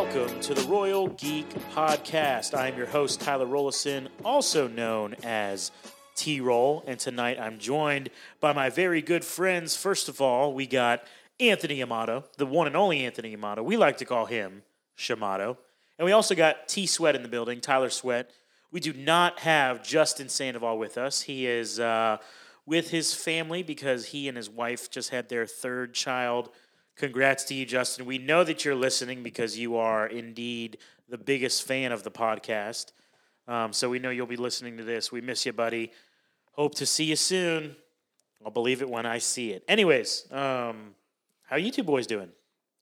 welcome to the Royal Geek Podcast. I am your host, Tyler Rollison, also known as T Roll, and tonight I'm joined by my very good friends. First of all, we got Anthony Amato, the one and only Anthony Amato. We like to call him Shamato. And we also got T Sweat in the building, Tyler Sweat. We do not have Justin Sandoval with us. He is uh, with his family because he and his wife just had their third child. Congrats to you, Justin. We know that you're listening because you are indeed the biggest fan of the podcast. Um, so we know you'll be listening to this. We miss you, buddy. Hope to see you soon. I'll believe it when I see it. Anyways, um, how you two boys doing?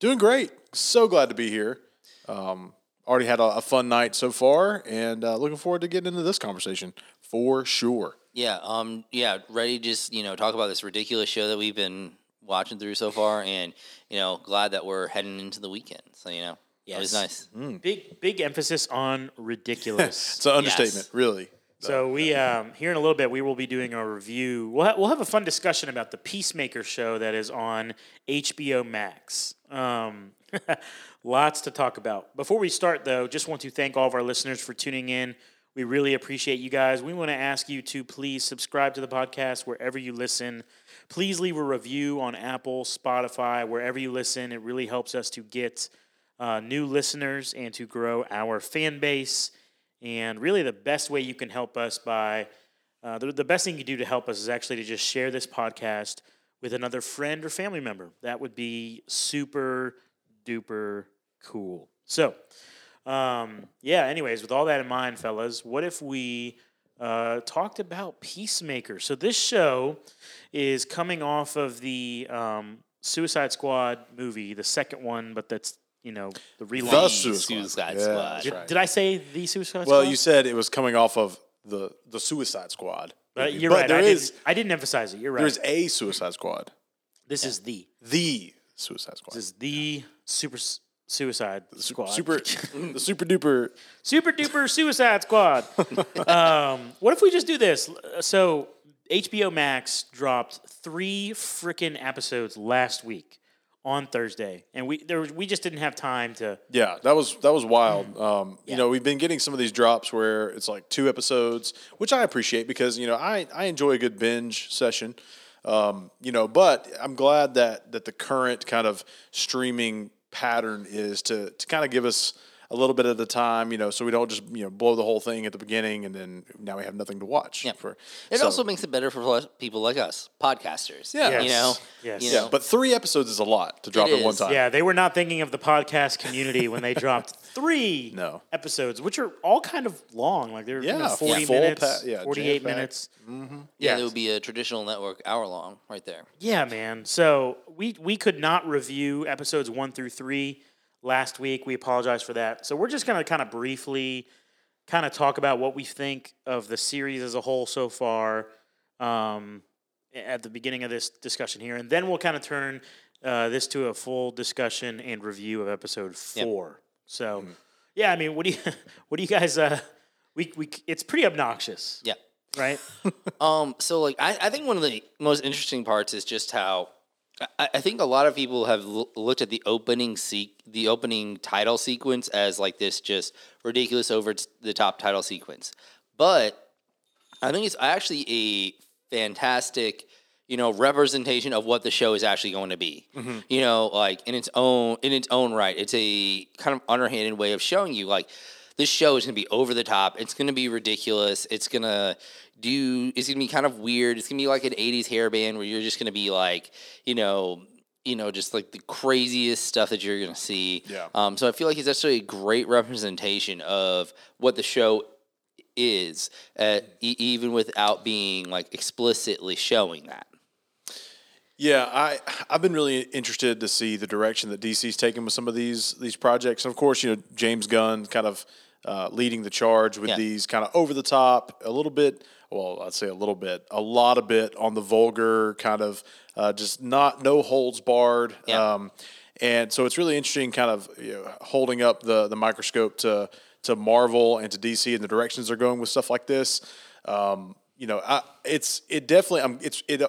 Doing great. So glad to be here. Um, already had a, a, fun night so far, and uh, looking forward to getting into this conversation for sure. Yeah, um, yeah, ready to just you know talk about this ridiculous show that we've been watching through so far, and you know glad that we're heading into the weekend. So you know, yeah, it was nice. Mm. Big big emphasis on ridiculous. it's an understatement, yes. really. So we um, here in a little bit we will be doing a review. We'll ha- we'll have a fun discussion about the Peacemaker show that is on HBO Max. Um, lots to talk about. Before we start, though, just want to thank all of our listeners for tuning in. We really appreciate you guys. We want to ask you to please subscribe to the podcast wherever you listen. Please leave a review on Apple, Spotify, wherever you listen. It really helps us to get uh, new listeners and to grow our fan base. And really, the best way you can help us by uh, the, the best thing you can do to help us is actually to just share this podcast with another friend or family member. That would be super duper cool. So, um, yeah, anyways, with all that in mind, fellas, what if we uh, talked about Peacemaker? So, this show is coming off of the um, Suicide Squad movie, the second one, but that's you know, the relaunch. The Suicide, Suicide yeah, Squad. Did, right. did, I say the Suicide Squad? Well, you said it was coming off of the the Suicide Squad. But you're but right. There I, is, didn't, I didn't emphasize it. You're right. There's a Suicide Squad. This yeah. is the the Suicide Squad. This is the Super Suicide Squad. Super the super duper super duper Suicide Squad. um, what if we just do this? So HBO Max dropped three freaking episodes last week on Thursday, and we there was, we just didn't have time to. Yeah, that was that was wild. Mm. Um, yeah. You know, we've been getting some of these drops where it's like two episodes, which I appreciate because you know I I enjoy a good binge session. Um, you know, but I'm glad that that the current kind of streaming pattern is to to kind of give us a little bit at a time, you know, so we don't just you know blow the whole thing at the beginning and then now we have nothing to watch. Yeah. For it so. also makes it better for people like us, podcasters. Yeah, yes. you know, yes. You yeah. But three episodes is a lot to drop it at one time. Yeah, they were not thinking of the podcast community when they dropped three no. episodes, which are all kind of long. Like they're yeah, you know, forty yeah. minutes, pa- yeah, forty-eight minutes. Mm-hmm. Yeah, yeah, it would be a traditional network hour long right there. Yeah, man. So we we could not review episodes one through three last week. We apologize for that. So we're just going to kind of briefly kind of talk about what we think of the series as a whole so far um, at the beginning of this discussion here, and then we'll kind of turn uh, this to a full discussion and review of episode four. Yep. So, mm-hmm. yeah, I mean, what do you what do you guys? Uh, we we it's pretty obnoxious. Yeah. Right. um. So, like, I I think one of the most interesting parts is just how I, I think a lot of people have l- looked at the opening se- the opening title sequence as like this just ridiculous over the top title sequence, but I think it's actually a fantastic you know representation of what the show is actually going to be mm-hmm. you know like in its own in its own right it's a kind of underhanded way of showing you like this show is going to be over the top it's going to be ridiculous it's going to do it's gonna be kind of weird. It's gonna be like an '80s hair band where you're just gonna be like, you know, you know, just like the craziest stuff that you're gonna see. Yeah. Um, so I feel like it's actually a great representation of what the show is, uh, e- even without being like explicitly showing that. Yeah, I I've been really interested to see the direction that DC's taken with some of these these projects, and of course, you know, James Gunn kind of uh, leading the charge with yeah. these kind of over the top, a little bit well, I'd say a little bit, a lot of bit on the vulgar kind of, uh, just not no holds barred. Yeah. Um, and so it's really interesting, kind of you know, holding up the the microscope to to Marvel and to DC and the directions they're going with stuff like this. Um, you know, I, it's it definitely I'm it's it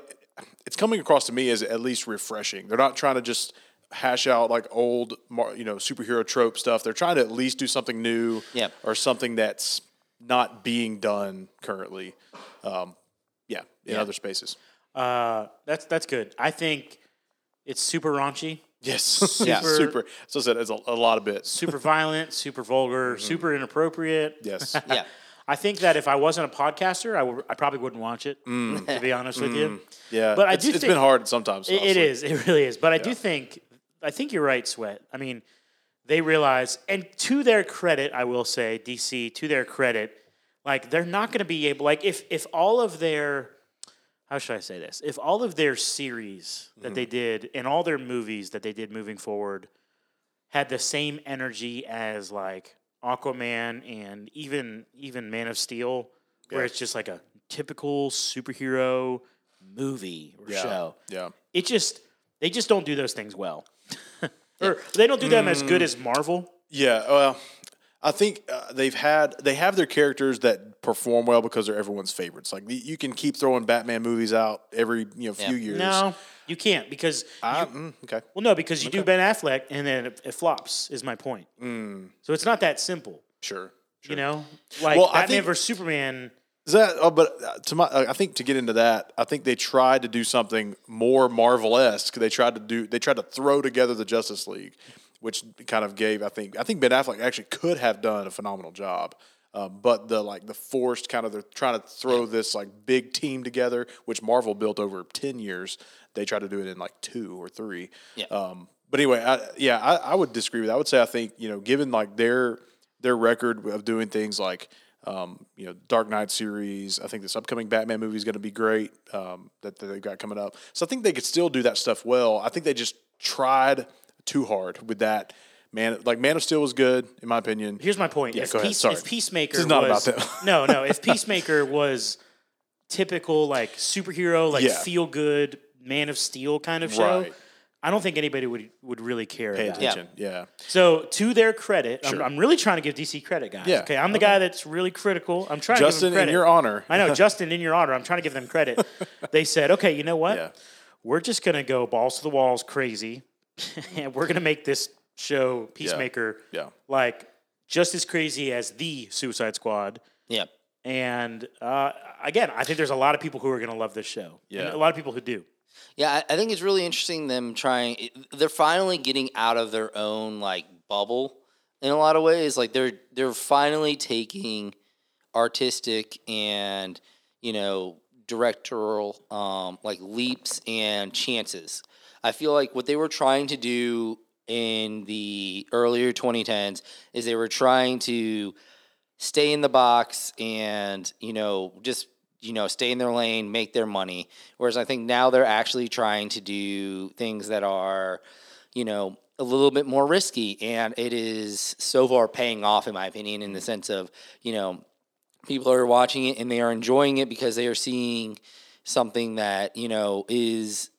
it's coming across to me as at least refreshing. They're not trying to just hash out like old, you know, superhero trope stuff. They're trying to at least do something new, Yeah. or something that's not being done currently. Um, yeah, in Yeah. other spaces. Uh, that's that's good. I think it's super raunchy, Yes, Yeah. super. So I said it's a, a lot of bits. super violent, super vulgar, Mm-hmm. super inappropriate. Yes, Yeah. I think that if I wasn't a podcaster, I probably wouldn't watch it. Mm. To be honest with you, mm. yeah. But I it's, do it's been hard sometimes. It, it It really is. But I do think I think you're right, Sweat. I mean, they realize, and to their credit, I will say, DC, to their credit, like they're not going to be able, like if if all of their, how should I say this? If all of their series that they mm-hmm. did and all their movies that they did moving forward had the same energy as like Aquaman and even even Man of Steel, where Yeah. it's just like a typical superhero movie or Yeah, show yeah. it just they just don't do those things well. or they don't do them as good as Marvel. Yeah, well, I think uh, they've had they have their characters that perform well because they're everyone's favorites. Like you can keep throwing Batman movies out every you know few Yeah. years. No, you can't because I- you, mm, okay. well, no, because you do Ben Affleck and then it, it flops. Is my point. So it's not that simple. Sure. You know, like Well, I Batman think- versus Superman. Is that? Oh, but uh, to my, uh, I think to get into that, I think they tried to do something more Marvel esque. They tried to do, they tried to throw together the Justice League, which kind of gave. I think, I think Ben Affleck actually could have done a phenomenal job. Um, but the like the forced kind of they're trying to throw this like big team together, which Marvel built over ten years. They try to do it in like two or three. Yeah. Um, but anyway, I, yeah, I, I would disagree with that. I would say I think you know, given like their their record of doing things like um, you know Dark Knight series, I think this upcoming Batman movie is going to be great um, that, that they've got coming up. So I think they could still do that stuff well. I think they just tried too hard with that. Man, like Man of Steel was good in my opinion. Here's my point. Yeah, if, go ahead. Sorry. if Peacemaker This is not was, about them. no, no. If Peacemaker was typical like superhero, like Yeah. feel good Man of Steel kind of show, Right. I don't think anybody would would really care. Pay about attention. Yeah. So to their credit, I'm, I'm really trying to give DC credit, guys. Yeah. Okay, I'm the guy that's really critical. I'm trying Justin, to give in them credit. your honor. I know, Justin, in your honor. I'm trying to give them credit. they said, okay, you know what? Yeah. We're just gonna go balls to the walls, crazy, and we're gonna make this show Peacemaker Yeah. like just as crazy as the Suicide Squad. Yeah. And uh, again, I think there's a lot of people who are gonna love this show. Yeah. And a lot of people who do. Yeah, I, I think it's really interesting them trying. They're finally getting out of their own like bubble in a lot of ways. Like they're they're finally taking artistic and you know directorial um, like leaps and chances. I feel like what they were trying to do in the earlier 2010s is they were trying to stay in the box and you know just you know stay in their lane make their money. Whereas i think now they're actually trying to do things that are you know a little bit more risky. And it is so far paying off in my opinion in the sense of you know people are watching it and they are enjoying it because they are seeing something that you know is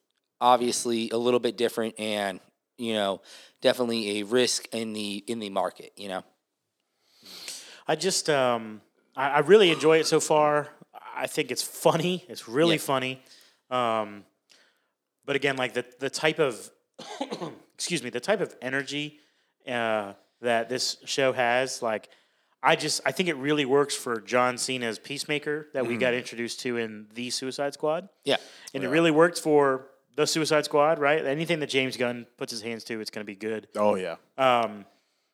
obviously a little bit different and you know definitely a risk in the in the market you know? I just um, I, I really enjoy it so far. I think it's funny. It's really Yeah. funny. Um, but again, like the the type of excuse me, the type of energy uh, that this show has, like I just I think it really works for John Cena's Peacemaker that we got introduced to in the Suicide Squad, yeah and it really worked for the Suicide Squad. Right? Anything that James Gunn puts his hands to, it's going to be good. Oh yeah. Um,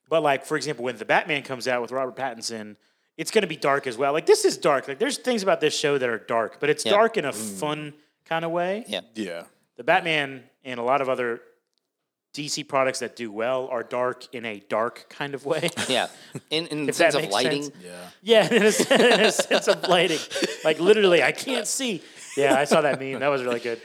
but like for example, when the Batman comes out with Robert Pattinson, it's going to be dark as well. Like this is dark. Like there's things about this show that are dark, but it's Yeah. dark in a fun kind of way. yeah Yeah. The Batman and a lot of other DC products that do well are dark in a dark kind of way. Yeah, in in the If sense of lighting. sense. Yeah. yeah, in a, in a sense of lighting. Like literally, I can't see. Yeah, I saw that meme. That was really good.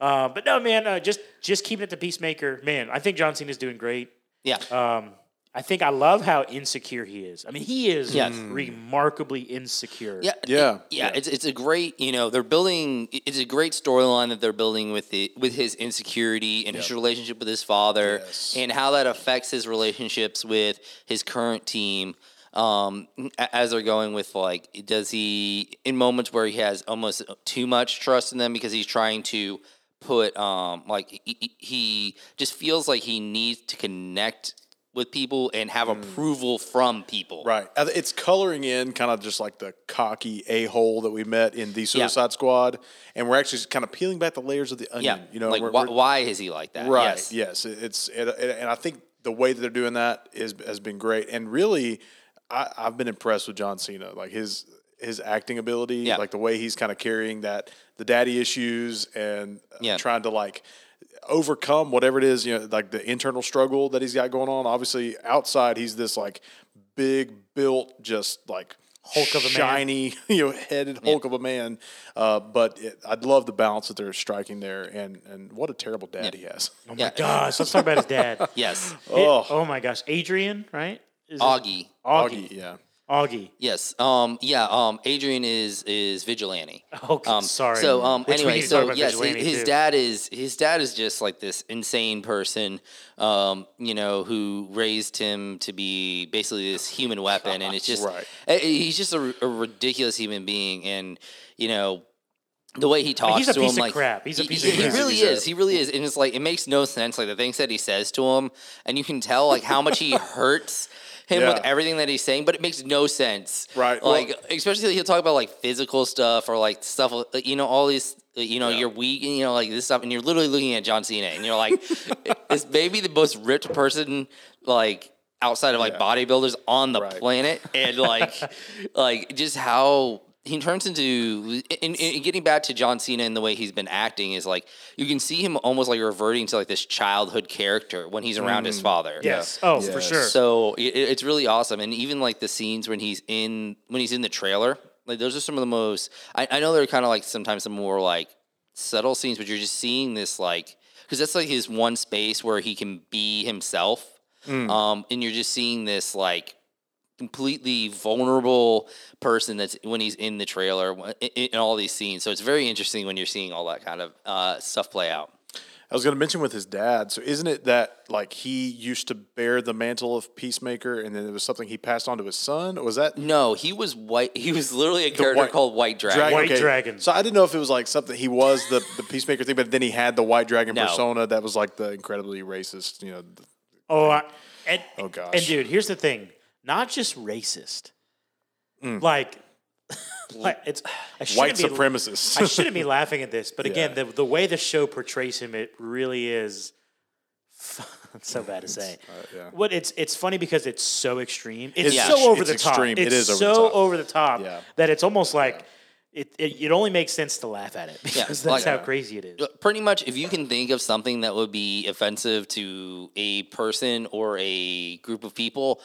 Uh, but no, man, uh, just just keeping it to Peacemaker. Man, I think John Cena's doing great. Yeah, Um, I think I love how insecure he is. I mean, he is Yes. remarkably insecure. yeah, Yeah, it- yeah. It's it's a great you know they're building. It's a great storyline that they're building with it with his insecurity and his relationship with his father Yes. and how that affects his relationships with his current team. Um, as they're going with like, does he in moments where he has almost too much trust in them because he's trying to put um like he, he- he just feels like he needs to connect with people and have approval from people. Right. Uh, It's coloring in kind of just like the cocky a hole that we met in the Suicide Squad, and we're actually kind of peeling back the layers of the onion. Yeah. You know, like we're- why, we're- why is he like that? Right. Yes. Yes. It's it, it- and I think the way that they're doing that is has been great. And really, I, I've been impressed with John Cena, like his his acting ability, Yeah. like the way he's kind of carrying that the daddy issues and uh, Yeah. trying to like overcome whatever it is, you know, like the internal struggle that he's got going on. Obviously, outside he's this like big built, just like Hulk of a man. shiny, you know, headed Hulk of a man. Uh, but it, I'd love the balance that they're striking there, and and what a terrible dad he has. Oh Yeah. my gosh, let's talk about his dad. Yes. Oh. Oh my gosh, Adrian, right? Is it- Augie. Augie. Augie, yeah. Augie. Yes. Um. Yeah. Um. Adrian is is vigilante. Okay, Um, sorry. So um. Which anyway, need to talk so yes, his, his dad is his dad is just like this insane person. Um. You know who raised him to be basically this human weapon, and it's just Right. eh, eh, he's just a, a ridiculous human being, and you know. The way he talks to him, like crap. He's a he- piece he, of he crap. really is. He really is, and it's like it makes no sense. Like the things that he says to him, and you can tell like how much he hurts him with everything that he's saying, but it makes no sense. Right. Like Well- especially he'll talk about like physical stuff or like stuff. You know, all these. You know, Yeah. you're weak, and you know, like this stuff, and you're literally looking at John Cena, and you're like, is maybe the most ripped person like outside of like Yeah. bodybuilders on the Right. planet, and like, like just how he turns into. And, and getting back to John Cena and the way he's been acting is like you can see him almost like reverting to like this childhood character when he's around his father. Yes. Oh, for sure. So it, it's really awesome, and even like the scenes when he's in when he's in the trailer, like those are some of the most. I, I know they're kind of like sometimes some more like subtle scenes, but you're just seeing this like because that's like his one space where he can be himself, um, and you're just seeing this like completely vulnerable person that's when he's in the trailer in, in all these scenes. So it's very interesting when you're seeing all that kind of uh, stuff play out. I was going to mention with his dad. So isn't it that like he used to bear the mantle of peacemaker, and then it was something he passed on to his son? Or was that No, he was white. He was literally a character white- called White Dragon. Dragon? White Dragon. So I didn't know if it was like something he was the the peacemaker thing, but then he had the white dragon No. persona that was like the incredibly racist. You know, th- Oh, I, and, Oh, gosh. And dude, here's the thing: not just racist, Mm. like, like it's I white shouldn't be- supremacists. I shouldn't be laughing at this, but again, Yeah. the the way the show portrays him, it really is. So bad to say. uh, yeah. What it's it's funny because it's so extreme. It's It's- so over it's the top. extreme. It It's is over so the top. over the top Yeah. that it's almost like it, it. It only makes sense to laugh at it because Yeah, that's like- how crazy it is. Pretty much, if you can think of something that would be offensive to a person or a group of people,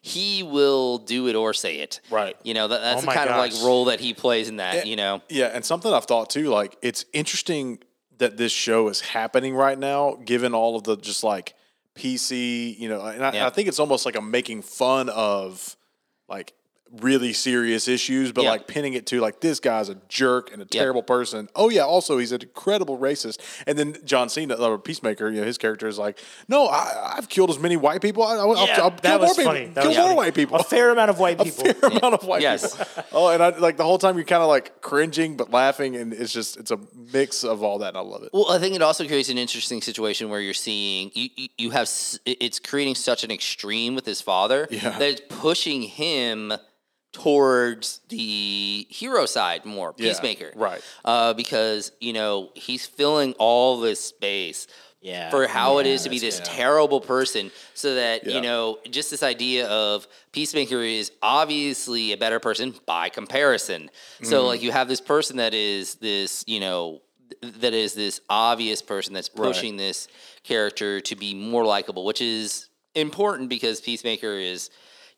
he will do it or say it. Right. You know, that, that's Oh the kind of like role that he plays in that. Yeah. You know. Yeah, and something I've thought too, like it's interesting that this show is happening right now, given all of the just like PC, you know, and I, Yeah. I think it's almost like I'm making fun of like really serious issues, but Yeah. like pinning it to like this guy's a jerk and a Yeah. terrible person. Oh yeah, also he's an incredible racist. And then John Cena, or Peacemaker, you know, his character is like, no, I, I've killed as many white people. I, I'll, Yeah, I'll, kill was more people. funny. That kill more funny. white people. A fair amount of white people. A fair amount of white Yes. people. Oh, and I like the whole time you're kind of like cringing but laughing, and it's just it's a mix of all that. And I love it. Well, I think it also creates an interesting situation where you're seeing you, you, you have it's creating such an extreme with his father Yeah. that it's pushing him towards the hero side more, Yeah, peacemaker, right. Uh, because you know he's filling all this space. Yeah. For how it is to be this yeah. terrible person, so that Yeah. you know, just this idea of Peacemaker is obviously a better person by comparison. Mm. So, like, you have this person that is this, you know, th- that is this obvious person that's pushing this character to be more likable, which is important because Peacemaker is,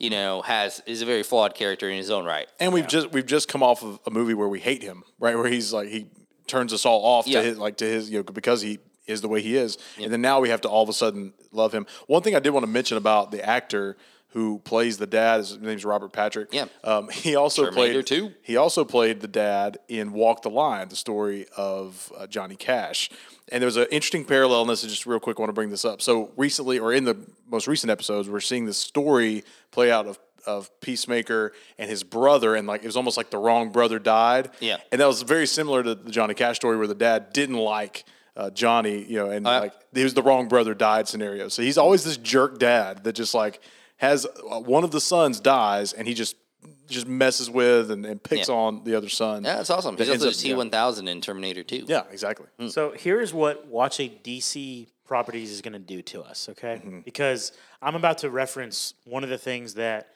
you know, has is a very flawed character in his own right. And we've just we've just come off of a movie where we hate him, right? Where he's like he turns us all off Yeah. to his like to his you know because he is the way he is, and then now we have to all of a sudden love him. One thing I did want to mention about the actor who plays the dad, his name's Robert Patrick. Yeah. um, he also Terminator played 2. He also played the dad in Walk the Line, the story of uh, Johnny Cash. And there was an interesting parallel, and this is just real quick. I want to bring this up. So recently, or in the most recent episodes, we're seeing this story play out of of Peacemaker and his brother, and like it was almost like the wrong brother died. Yeah. and that was very similar to the Johnny Cash story, where the dad didn't like uh, Johnny, you know, and like he was the wrong brother died scenario. So he's always this jerk dad that just like has uh, one of the sons dies and he just just messes with and, and picks Yeah. on the other son. Yeah, that's awesome. He's That ends also up- T one thousand in Terminator Two. Yeah, exactly. So here's what watching DC properties is going to do to us, okay? Because I'm about to reference one of the things that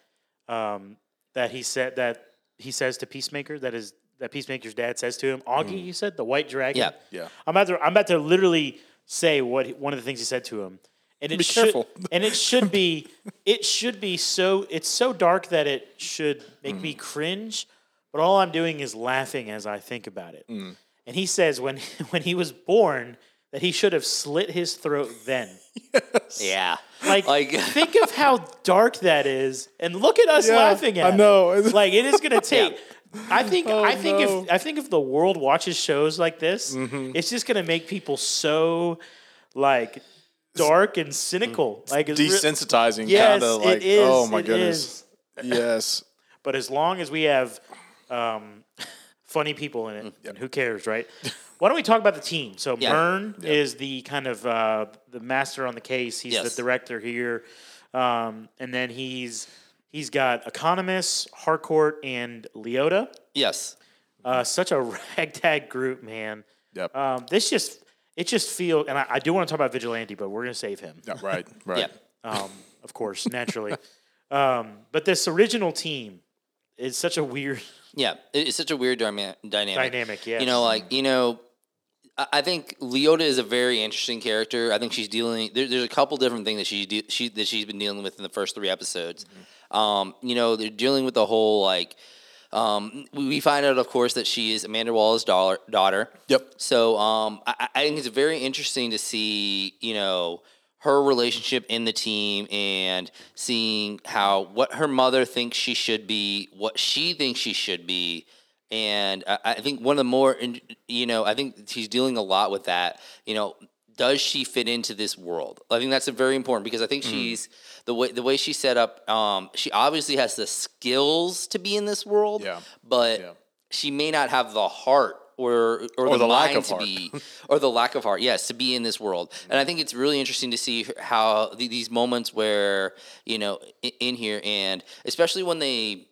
um, that he said that he says to Peacemaker that is that Peacemaker's dad says to him. Augie, you said the White Dragon. Yeah. Yeah. I'm about to I'm about to literally say what he- one of the things he said to him, and it Be should careful. and it should be it should be so it's so dark that it should make me cringe, but all I'm doing is laughing as I think about it. And he says when when he was born that he should have slit his throat then. Yeah. Like, Like- think of how dark that is, and look at us Yeah, laughing at it. I know. it. Like it is going to take. I think. Oh, I think no. if I think if the world watches shows like this, Mm-hmm. it's just going to make people so like dark and cynical. Like it's re- Desensitizing, yes, kind of like, it is. oh my it goodness. is. yes. But as long as we have um, funny people in it, and who cares, right? Why don't we talk about the team? So Yeah. Murn is the kind of uh, the master on the case. He's Yes. the director here, um, and then he's he's got Economos Harcourt, and Leota. Yes. Uh, such a ragtag group, man. Yep. Um, this just it just feels, and I, I do want to talk about Vigilante, but we're gonna save him Yeah, right. Right. Yeah. um, of course, naturally. um, but this original team is such a weird Yeah, it's such a weird dyma- dynamic. dynamic. Yeah, You know, like you know, I- I think Leota is a very interesting character. I think she's dealing. There, there's a couple different things that she, de- she that she's been dealing with in the first three episodes. Um, you know, they're dealing with the whole like. Um, we find out, of course, that she is Amanda Waller's daughter. Yep. So um, I, I think it's very interesting to see, you know, her relationship in the team and seeing how what her mother thinks she should be, what she thinks she should be. And I, I think one of the more, you know, I think she's dealing a lot with that. You know, does she fit into this world? I think that's a very important because I think she's the way the way she's set up. Um, she obviously has the skills to be in this world, Yeah. but Yeah. she may not have the heart or or, the, the lack mind of to heart. be or the lack of heart yes to be in this world and i think it's really interesting to see how the, these moments where you know in, in here and especially when they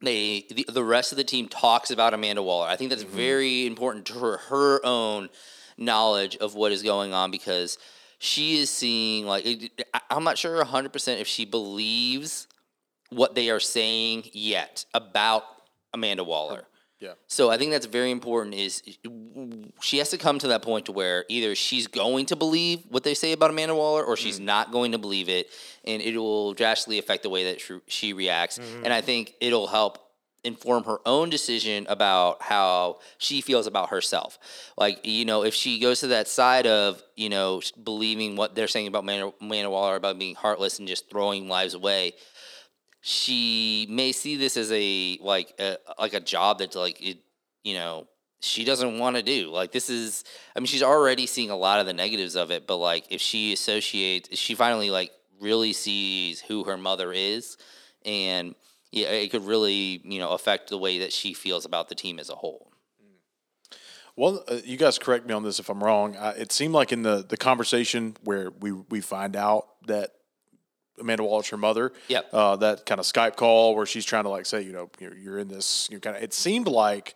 they the, the rest of the team talks about amanda waller i think that's Mm-hmm. very important to her, her own knowledge of what is going on because she is seeing like it, i'm not sure 100% if she believes what they are saying yet about amanda waller Yeah. so I think that's very important. Is she has to come to that point to where either she's going to believe what they say about Amanda Waller, or she's mm-hmm. not going to believe it, and it will drastically affect the way that she, she reacts. Mm-hmm. And I think it'll help inform her own decision about how she feels about herself. Like you know, if she goes to that side of you know believing what they're saying about Amanda, Amanda Waller about being heartless and just throwing lives away she may see this as a like a, like a job that's like it you know she doesn't want to do like this is i mean she's already seeing a lot of the negatives of it but like if she associates if she finally like really sees who her mother is and yeah it could really you know affect the way that she feels about the team as a whole Well, uh, you guys correct me on this if I'm wrong. Uh, it seemed like in the, the conversation where we we find out that Amanda Waller's her mother. Yep. Uh, that kind of Skype call where she's trying to like say, you know, you're, you're in this. You kind of. It seemed like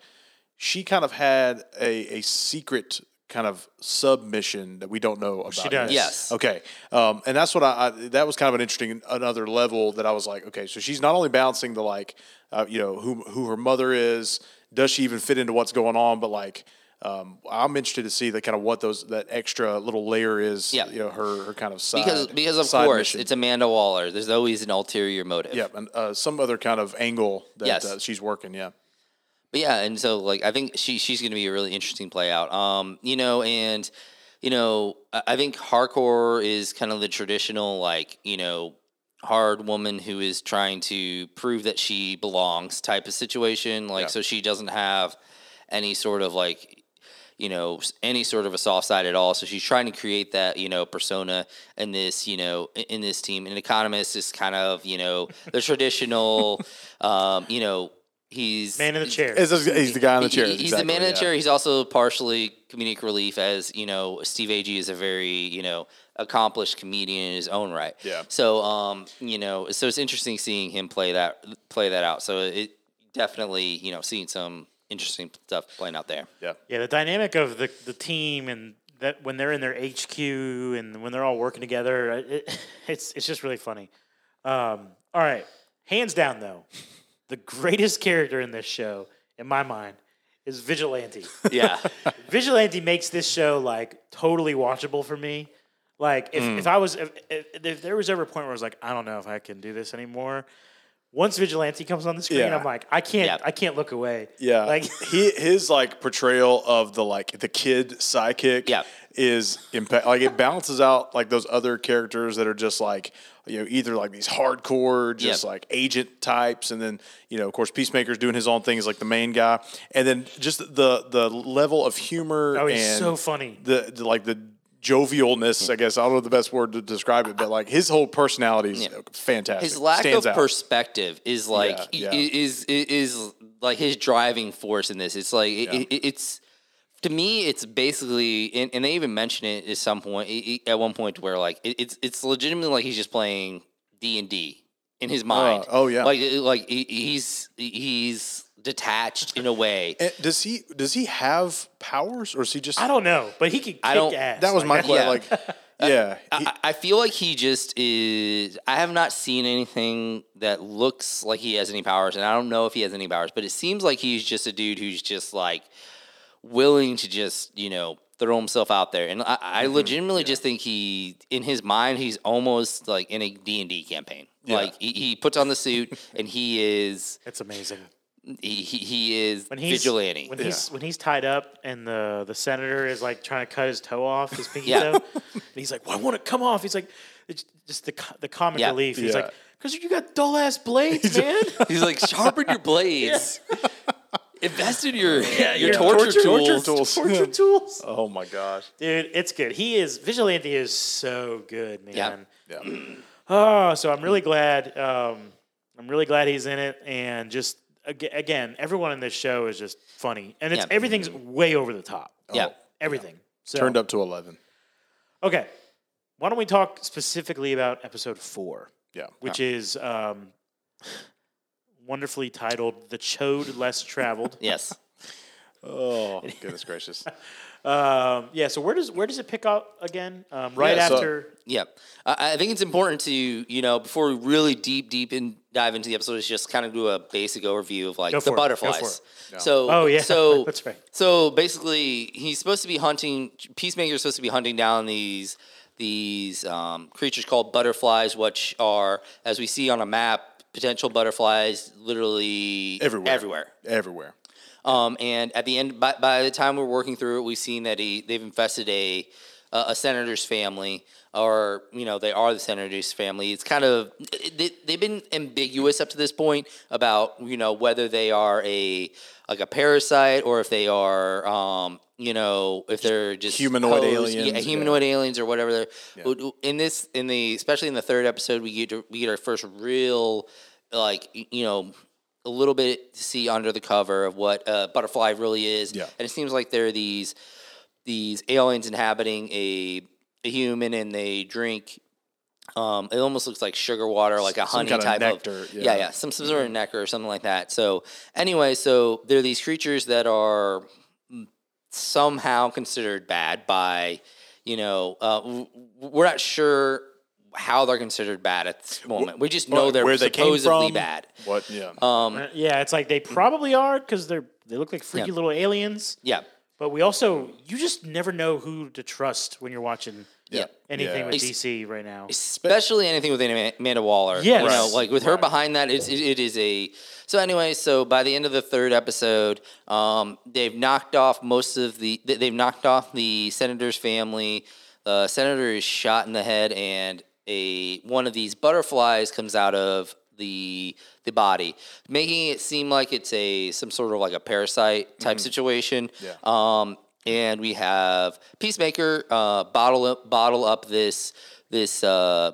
she kind of had a a secret kind of submission that we don't know about. She does. yet. Yes. Okay. Um, and that's what I, I. That was kind of an interesting another level that I was like, okay, so she's not only balancing the like, uh, you know, who who her mother is. Does she even fit into what's going on? But like. Um, I'm interested to see the kind of what those that extra little layer is. Yeah. you know her her kind of side because because of course mission. it's amanda waller there's always an ulterior motive Yeah, and uh, some other kind of angle that Yes. uh, she's working. Yeah, But yeah, and so like I think she she's going to be a really interesting play out. Um, you know, and you know, I think Harcourt is kind of the traditional like you know hard woman who is trying to prove that she belongs type of situation. Like Yeah. so she doesn't have any sort of like you know any sort of a soft side at all so she's trying to create that you know persona in this you know in, in this team and Economos is kind of you know the traditional um, you know he's Man in the chair. He's, he's the guy in the chair. He- he's exactly, the man in yeah. the chair. He's also partially comedic relief, as you know. Steve Agee is a very you know accomplished comedian in his own right. Yeah. So um you know so it's interesting seeing him play that play that out. So it definitely you know seeing some interesting stuff playing out there. Yeah. Yeah, the dynamic of the the team and that when they're in their HQ and when they're all working together, it, it's it's just really funny. Um, all right, hands down though, the greatest character in this show, in my mind, is Vigilante. Yeah. Vigilante makes this show like totally watchable for me. Like if, Mm. if I was if, if, if there was ever a point where I was like I don't know if I can do this anymore. Once Vigilante comes on the screen, Yeah. I'm like I can't Yeah. I can't look away. Yeah, like he his like portrayal of the like the kid sidekick Yeah. is impa- like it balances out like those other characters that are just like you know either like these hardcore just Yeah. like agent types and then you know of course Peacemaker's doing his own thing as like the main guy and then just the the level of humor oh, he's and so funny. the, the like the jovialness I guess I don't know the best word to describe it but like his whole personality is fantastic his lack Stands of out. perspective is like Yeah, yeah. is is like his driving force in this. It's like it, it- it's to me, it's basically, and, and they even mention it at some point i- i- at one point where like it, it's it's legitimately like he's just playing D and D in his uh, mind. oh, yeah. like like he's he's detached in a way. And does he does he have powers or is he just I don't know, but he could kick I don't- ass. That was my Like, question. yeah. Like, yeah, he- I, I feel like he just is. I have not seen anything that looks like he has any powers, and I don't know if he has any powers, but it seems like he's just a dude who's just like willing to just you know throw himself out there, and I, I mm-hmm. legitimately just think he, in his mind, he's almost like in a D and D campaign. Like he, he puts on the suit, and he is It's amazing. he, he, he is When he's vigilante. When he's when he's tied up and the the senator is like trying to cut his toe off, his pinky Yeah. toe, and he's like, "Why won't it come off." He's like, it's just the co- the comic Yeah. relief. He's Yeah. like, "Cause you got dull ass blades, man." He's like sharpen your blades. Invest in your your Your torture, torture tools. tools. torture tools. oh my gosh. Dude, it's good. He is Vigilante is so good, man. Yeah. Yeah. Oh, so I'm really glad. Um, I'm really glad he's in it, and just again, everyone in this show is just funny, and it's Yeah. everything's way over the top. Yeah. everything. So, Turned up to 11. Okay, why don't we talk specifically about episode four, Yeah. which is um, wonderfully titled "The Choad Less Traveled." Yes. Oh, goodness gracious. um, yeah. So where does where does it pick up again? Um, right Yeah, so- after. Yeah, I, I think it's important to you know before we really deep deep in dive into the episode is just kind of do a basic overview of like the it, butterflies. So Oh, yeah, so that's right. So basically, he's supposed to be hunting. Peacemaker's supposed to be hunting down these these um, creatures called butterflies, which are as we see on a map, potential butterflies, literally Everywhere. Everywhere. Everywhere. Um, and at the end, by, by the time we're working through it, we've seen that he they've infested a a, a senator's family, or you know they are the senator's family. It's kind of they, they've been ambiguous up to this point about you know whether they are a like a parasite or if they are um, you know if they're just Humanoid posed- aliens, yeah, yeah. humanoid aliens or whatever. They're, In this, in the especially in the third episode, we get to, we get our first real like you know a little bit to see under the cover of what a butterfly really is. Yeah. And it seems like there are these these aliens inhabiting a a human and they drink um, it almost looks like sugar water, like a honey kind of type nectar, of yeah. yeah, yeah, some, some sort of nectar or something like that. So anyway, so there are these creatures that are mm, somehow considered bad by, you know, uh, we're not sure how they're considered bad at this moment. We just know they're where they came supposedly from, bad. What? Yeah. Um, Uh, Yeah, it's like they probably are because they're they look like freaky Yeah. little aliens. yeah, But we also you just never know who to trust when you're watching yeah. anything Yeah. with Ex- DC right now. especially anything with Ama- Amanda Waller. Yes. you know, like with her behind that, it's, it, it is a. So anyway, so by the end of the third episode, um, they've knocked off most of the. they- They've knocked off the senator's family. The senator is shot in the head, and a one of these butterflies comes out of the the body, making it seem like it's a some sort of like a parasite type situation. Yeah. Um, and we have Peacemaker uh, bottle up, bottle up this this uh,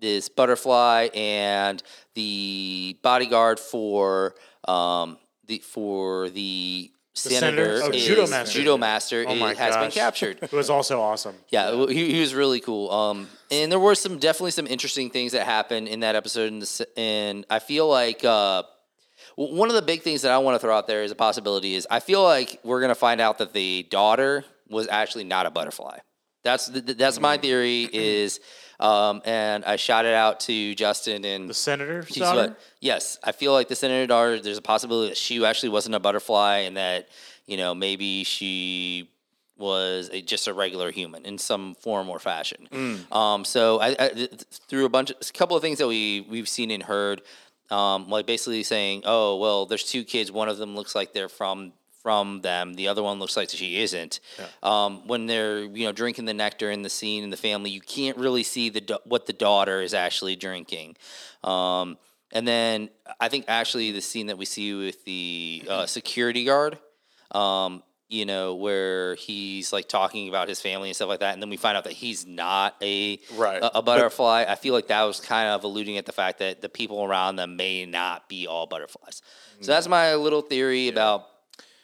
this butterfly, and the bodyguard for um, the for the, senator? senator, Oh, judo master. judo master Oh is- my has been captured. It was also awesome. Yeah, he, he was really cool. Um, and there were some definitely some interesting things that happened in that episode. And, the, and I feel like uh, one of the big things that I want to throw out there as a possibility is I feel like we're gonna find out that the daughter was actually not a butterfly. That's th- th- that's Mm. my theory. Is um, and I shot it out to Justin and The senator what- yes, I feel like the senator daughter. There's a possibility that she actually wasn't a butterfly, and that you know maybe she was a, just a regular human in some form or fashion. Um, so I, I through a bunch, of, a couple of things that we we've seen and heard, um, like basically saying, oh well, there's two kids. One of them looks like they're from from them. The other one looks like she isn't. Um, when they're you know drinking the nectar in the scene in the family, you can't really see the what the daughter is actually drinking. Um, and then I think actually the scene that we see with the uh, security guard, um, you know, where he's like talking about his family and stuff like that, and then we find out that he's not a Right. a, a butterfly. I feel like that was kind of alluding at the fact that the people around them may not be all butterflies. So that's my little theory about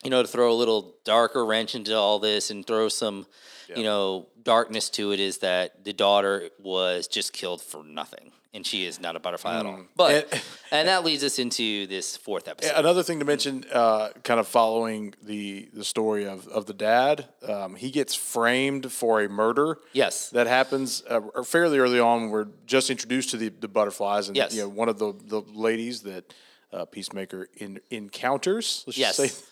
you know to throw a little darker wrench into all this and throw some you know darkness to it is that the daughter was just killed for nothing and she is not a butterfly at all but And- and that leads us into this fourth episode Another thing to mention, uh, kind of following the the story of, of the dad, um, he gets framed for a murder. Yes. that happens uh, fairly early on. We're just introduced to the, the butterflies, and Yes. you know one of the, the ladies that uh, Peacemaker in, encounters. Let's Yes. just say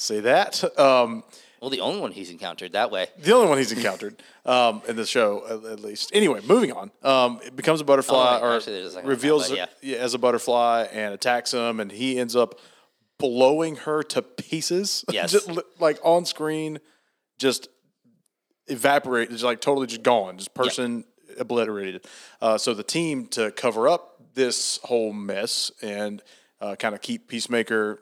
say that. Um, well the only one he's encountered that way the only one he's encountered um, in the show, at, at least. Anyway, moving on. Um, it becomes a butterfly, Oh, or actually, there's a reveals but yeah. yeah, as a butterfly and attacks him, and he ends up blowing her to pieces. Yes. just like on screen, just evaporate, just like totally just gone, just person obliterated. Uh, so the team to cover up this whole mess and uh, kind of keep Peacemaker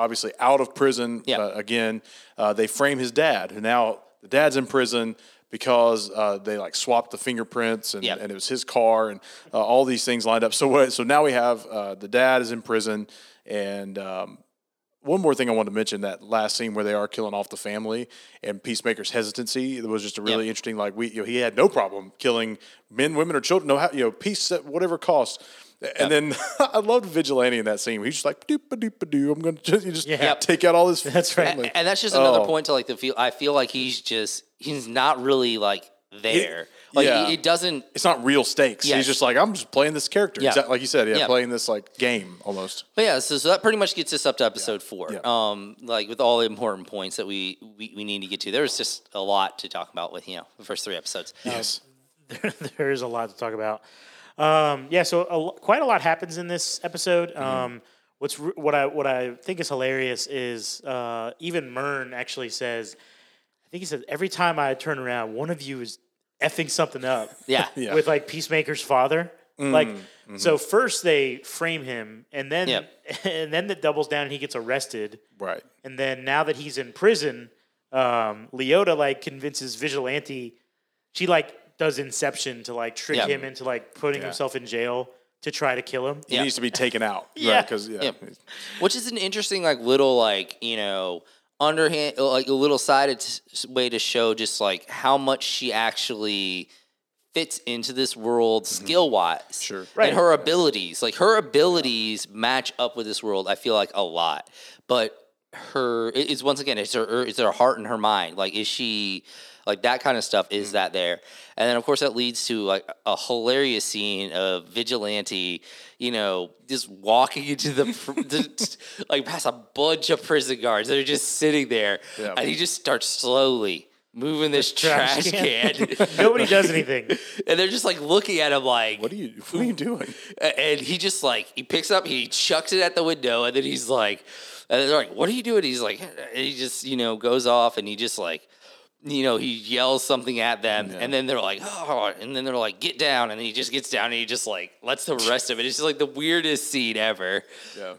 obviously out of prison. Yeah. Uh, again, uh, they frame his dad, who now the dad's in prison because uh, they like swapped the fingerprints and, Yeah. and it was his car and uh, all these things lined up. So what? So now we have uh, the dad is in prison and. Um, one more thing I wanted to mention that last scene where they are killing off the family and Peacemaker's hesitancy. It was just a really Yeah. interesting. Like we, you know, he had no problem killing men, women, or children. No, how- you know, peace at whatever cost. And then I loved Vigilante in that scene. He's just like doop a doop a doo. I'm gonna just, you just Yeah. take out all this. That's right. and, and that's just another Oh. point to like the feel i feel like he's just he's not really like there like yeah. he, he doesn't It's not real stakes. Yes. He's just like I'm just playing this character. Yeah. Exact- like you said, yeah, Yeah. playing this like game almost. But yeah, so, so that pretty much gets us up to episode four. Yeah. Um, like with all the important points that we, we we need to get to. There's just a lot to talk about with you know the first three episodes. Yes. there there is a lot to talk about. Um, yeah, so a, quite a lot happens in this episode. Um, what's what I what I think is hilarious is uh, even Murn actually says, I think he says every time I turn around, one of you is effing something up. Yeah. Yeah. with like Peacemaker's father. Like so, first they frame him, and then Yep. and then it doubles down, and he gets arrested. Right. And then now that he's in prison, um, Leota like convinces Vigilante. She like does Inception to like trick Yeah. him into like putting Yeah. himself in jail to try to kill him. He Yeah. needs to be taken out. Yeah. Because yeah. Yeah. Which is an interesting like little like you know underhand like a little sided s- way to show just like how much she actually fits into this world mm-hmm. skill wise. Sure. Right. And her abilities, like her abilities match up with this world. I feel like a lot, but her it- it's once again it's her er, it's her heart and her mind. Like is she like that kind of stuff? Is mm-hmm. that there? And then of course that leads to like a hilarious scene of vigilante, you know, just walking into the, like past a bunch of prison guards that are just sitting there, Yeah. and he just starts slowly moving this trash trash, can. can. Nobody does anything. and they're just like looking at him like What are you? What are you doing? and he just like he picks up, he chucks it at the window, and then he's like, and they're like, "What are you doing?" He's like, and he just you know goes off, and he just like, you know, he yells something at them, and then they're like, "Oh," and then they're like, "Get down," and he just gets down, and he just like lets the rest of it. It's just like the weirdest scene ever. Yeah.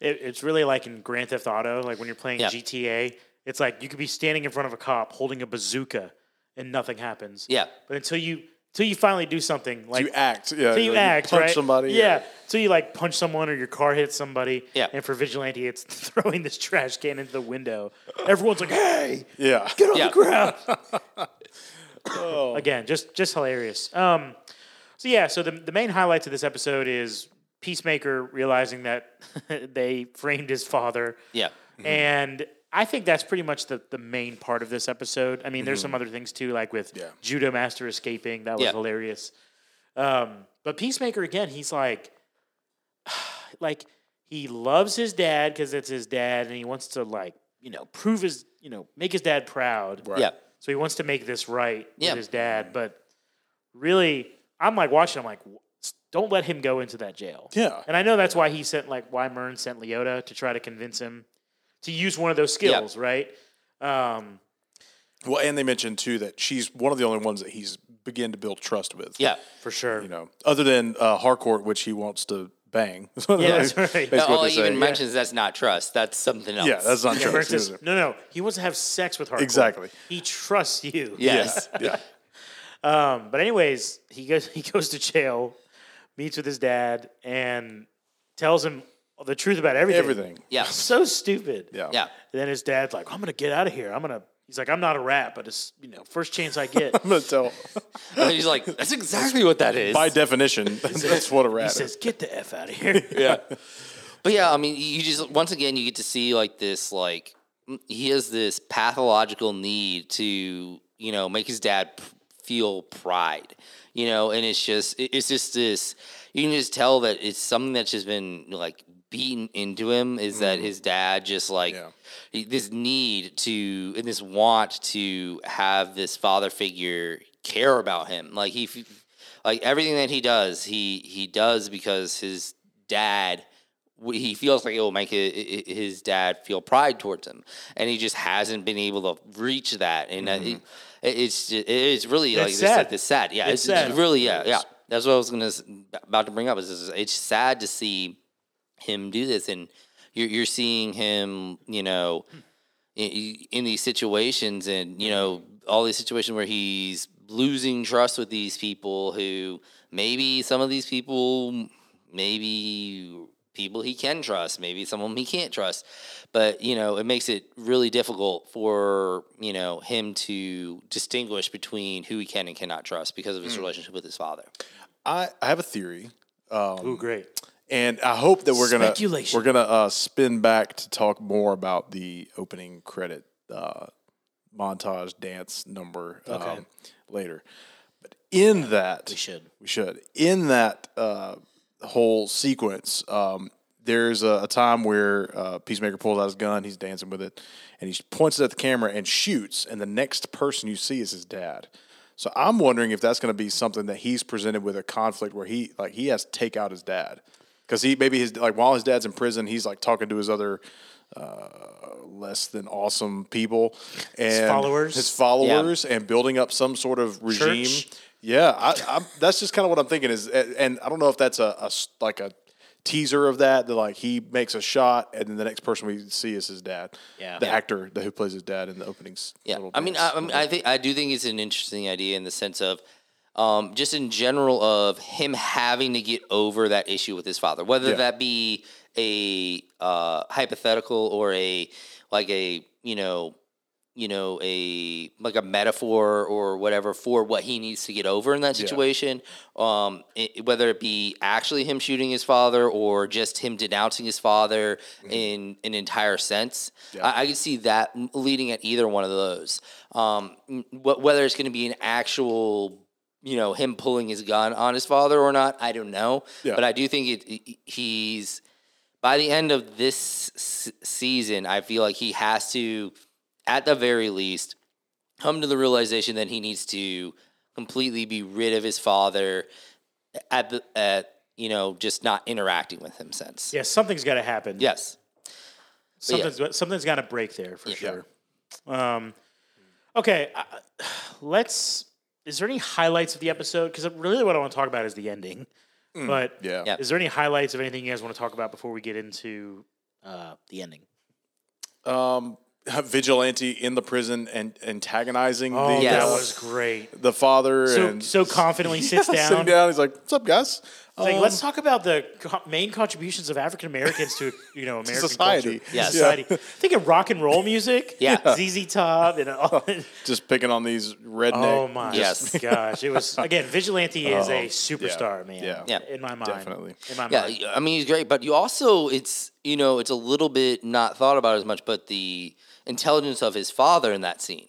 It, it's really like in Grand Theft Auto, like when you're playing Yeah. GTA. It's like you could be standing in front of a cop holding a bazooka and nothing happens. Yeah. But until you till you finally do something like you act, yeah. till you act, punch right? somebody, yeah. Till you like punch someone or your car hits somebody. Yeah. And for vigilante, it's throwing this trash can into the window. Everyone's like, "Hey, yeah. get on Yeah. the ground!" Again, just just hilarious. Um, so yeah, so the the main highlights of this episode is Peacemaker realizing that they framed his father. Yeah. And I think that's pretty much the, the main part of this episode. I mean, there's some other things too, like with Yeah. Judo Master escaping. That was Yeah. hilarious. Um, but Peacemaker, again, he's like, like he loves his dad because it's his dad, and he wants to like, you know, prove his, you know, make his dad proud. Yeah. So he wants to make this right Yeah. with his dad. But really, I'm like watching. I'm like, don't let him go into that jail. Yeah. And I know that's why he sent like why Murn sent Leota to try to convince him to use one of those skills, right? Um, Well, and they mentioned too that she's one of the only ones that he's begun to build trust with. Yeah. for sure. You know, other than uh, Harcourt, which he wants to bang. Yeah, that's right. Basically All he even say. mentions that's not trust. That's something else. Yeah, that's not Yeah, trust. says, no, no, he wants to have sex with her. Exactly. He trusts you. Yes. Yeah. Um, but anyways, he goes he goes to jail, meets with his dad, and tells him the truth about everything. Everything. Yeah. So stupid. Yeah. Yeah. And then his dad's like, I'm gonna get out of here. I'm gonna. He's like, I'm not a rat, but it's you know, first chance I get. I'm gonna tell. And he's like, that's exactly what that is. By definition, that's what a rat he is. says, "Get the f out of here." yeah. But yeah, I mean, you just once again you get to see like this like he has this pathological need to you know make his dad p- feel pride, you know, and it's just it- it's just this you can just tell that it's something that's just been like beaten into him is that his dad just like Yeah. he- this need to and this want to have this father figure care about him. Like he like everything that he does he he does because his dad he feels like it will make hi- hi- his dad feel pride towards him. And he just hasn't been able to reach that. And uh, it, it's it's really like It's like sad. this sad. Yeah It's it's, sad. really yeah yeah. That's what I was gonna about to bring up is it's sad to see him do this and you're you're seeing him you know hmm. in, in these situations and you know all these situations where he's losing trust with these people who maybe some of these people maybe people he can trust maybe some of them he can't trust. But you know it makes it really difficult for you know him to distinguish between who he can and cannot trust because of his hmm. relationship with his father. I, I have a theory, Oh, great. And I hope that we're gonna we're gonna uh, spin back to talk more about the opening credit uh, montage dance number Okay. um, later. But in that, We should. we should in that uh, whole sequence. Um, there's a, a time where uh, Peacemaker pulls out his gun, he's dancing with it, and he points it at the camera and shoots. And the next person you see is his dad. So I'm wondering if that's going to be something that he's presented with a conflict where he like he has to take out his dad because he maybe his like while his dad's in prison, he's like talking to his other uh, less than awesome people and followers? his followers, and building up some sort of regime. Church? Yeah, I, I'm, that's just kind of what I'm thinking is, and I don't know if that's a like a teaser of that that like he makes a shot and then the next person we see is his dad. Yeah. the Yeah. actor that who plays his dad in the openings. Yeah, little I mean. I, I mean, I think I do think it's an interesting idea in the sense of, um, just in general of him having to get over that issue with his father, whether Yeah. that be a uh, hypothetical or a like a you know, you know a like a metaphor or whatever for what he needs to get over in that Yeah. situation. Um, it, whether it be actually him shooting his father or just him denouncing his father in an entire sense. Yeah. I, I can see that leading at either one of those. Um, wh- whether it's going to be an actual, you know, him pulling his gun on his father or not, I don't know. Yeah. But I do think it, it- he's by the end of this s- season, I feel like he has to, at the very least, come to the realization that he needs to completely be rid of his father at the at you know just not interacting with him since. Yeah, something's got to happen. Yes. But yeah. something's something's got to break there for Yeah. sure. Um, okay, uh, let's. Is there any highlights of the episode? Because really, what I want to talk about is the ending. But yeah. Yeah. is there any highlights of anything you guys want to talk about before we get into uh, the ending? Um, vigilante in the prison and antagonizing Oh, the Yes. that was great. the father So, and so confidently sits Yeah, down. sitting down. He's like, "What's up, guys?" It's like, Um, let's talk about the co- main contributions of African Americans to you know American society. culture. Yes. society. Think of rock and roll music. Yeah. ZZ Top and all. just picking on these redneck. oh my Yes. gosh! It was again. Vigilante is a superstar, man. Oh, yeah. Yeah. in my mind, Definitely. In my Yeah, mind. I mean he's great, but you also it's you know it's a little bit not thought about as much, but the intelligence of his father in that scene.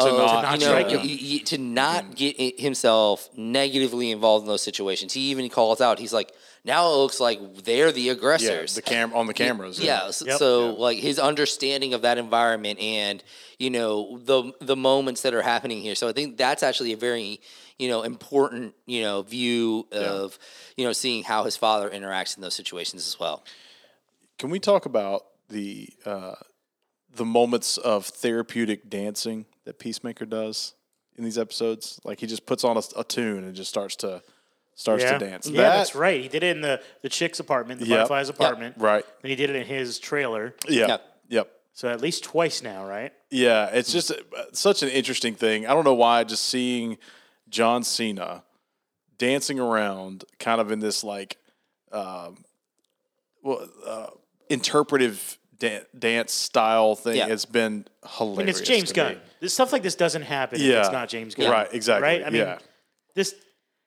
To Of, not- To not you know, strike him. y- y- to not get himself negatively involved in those situations. He even calls out. He's like, now it looks like they're the Yeah, aggressors. the cam on the cameras. Yeah. So, Yep. so Yeah. like his understanding of that environment and you know the the moments that are happening here. So I think that's actually a very you know important you know view of you know seeing how his father interacts in those situations as well. Can we talk about the uh, the moments of therapeutic dancing that Peacemaker does in these episodes? Like he just puts on a, a tune and just starts to starts yeah, to dance. yeah, That- that's right. He did it in the the chick's apartment, the Yep. butterfly's apartment, Right. Then he did it in his trailer. Yeah. Yep. Yep. So at least twice now, right? Yeah, it's just uh, such an interesting thing. I don't know why just seeing John Cena dancing around kind of in this like um well uh, interpretive dan- dance style thing Yeah. has been hilarious. I mean, it's James to me. Gunn. This stuff like this doesn't happen if Yeah. it's not James Gunn. Right, exactly. Right? I mean, yeah. this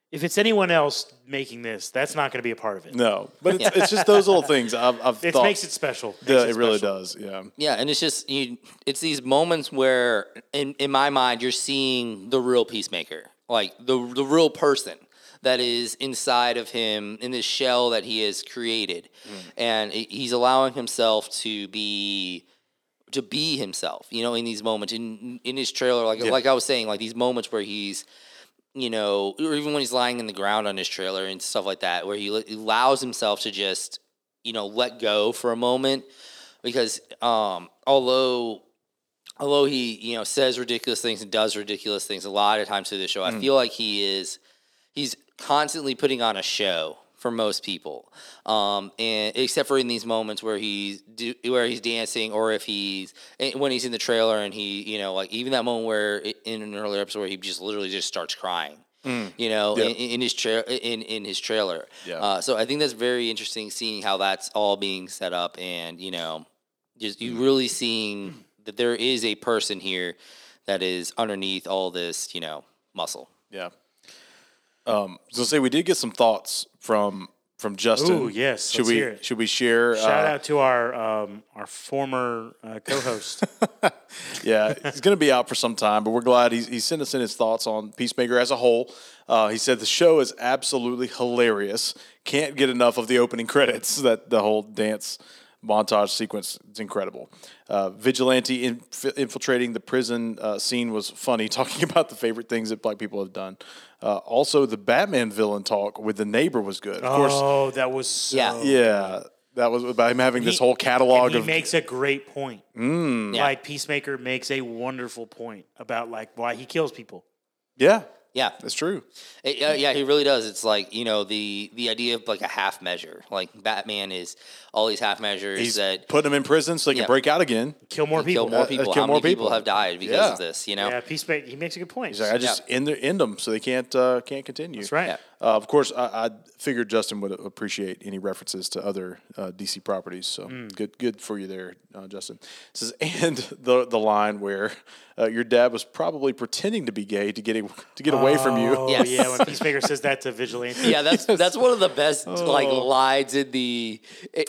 if it's anyone else making this, that's not going to be a part of it. No, but it's, it's just those little things I've, I've It thought. makes it special. Makes yeah, it really special. does. Yeah. Yeah, and it's just you. It's these moments where, in in my mind, you're seeing the real peacemaker, like the the real person that is inside of him in this shell that he has created, and he's allowing himself to be to be himself. You know, in these moments, in in his trailer, like like I was saying, like these moments where he's you know, or even when he's lying in the ground on his trailer and stuff like that, where he, allows himself to just, you know, let go for a moment, because um, although although he you know says ridiculous things and does ridiculous things a lot of times through the show, I feel like he is he's constantly putting on a show for most people, um, and except for in these moments where he's do, where he's dancing, or if he's when he's in the trailer and he you know like even that moment where in an earlier episode where he just literally just starts crying. You know, Yeah. in, in his tra- in in his trailer. Yeah. Uh, so I think that's very interesting, seeing how that's all being set up, and you know, just you really seeing that there is a person here that is underneath all this, you know, muscle. Yeah. Um, so say we did get some thoughts from from Justin. Ooh, yes, Should we should we share? Shout uh, out to our um, our former uh, co-host. Yeah, he's going to be out for some time, but we're glad he's, he sent us in his thoughts on Peacemaker as a whole. Uh, he said the show is absolutely hilarious. Can't get enough of the opening credits. That the whole dance montage sequence is incredible. Uh, Vigilante inf- infiltrating the prison uh, scene was funny, talking about the favorite things that black people have done. Uh, also, the Batman villain talk with the neighbor was good. Of course, oh, that was so Yeah. yeah, that was about him having this He- whole catalog and he of makes a great point. Mm. Yeah. Like Peacemaker makes a wonderful point about like why he kills people. yeah, Yeah, that's true. It- uh, yeah, he really does. It's like you know the the idea of like a half measure. Like Batman is all these half measures He's that putting him in prison so he Yeah. can break out again. Kill more people. kill more Uh, people. kill How more many people. people. have died because Yeah. of this? You know. Yeah, Peacemaker. He makes a good point. He's like, I just end, the, end them so they can't uh, can't continue. That's right. Yeah. Uh, of course, I, I figured Justin would appreciate any references to other uh, DC properties. So Mm. good, good for you there, uh, Justin. It says, and the the line where uh, your dad was probably pretending to be gay to get to get away from you. Oh Yes. yeah, when Peacemaker says that to Vigilante. Yeah, that's that's one of the best like Oh. lines in the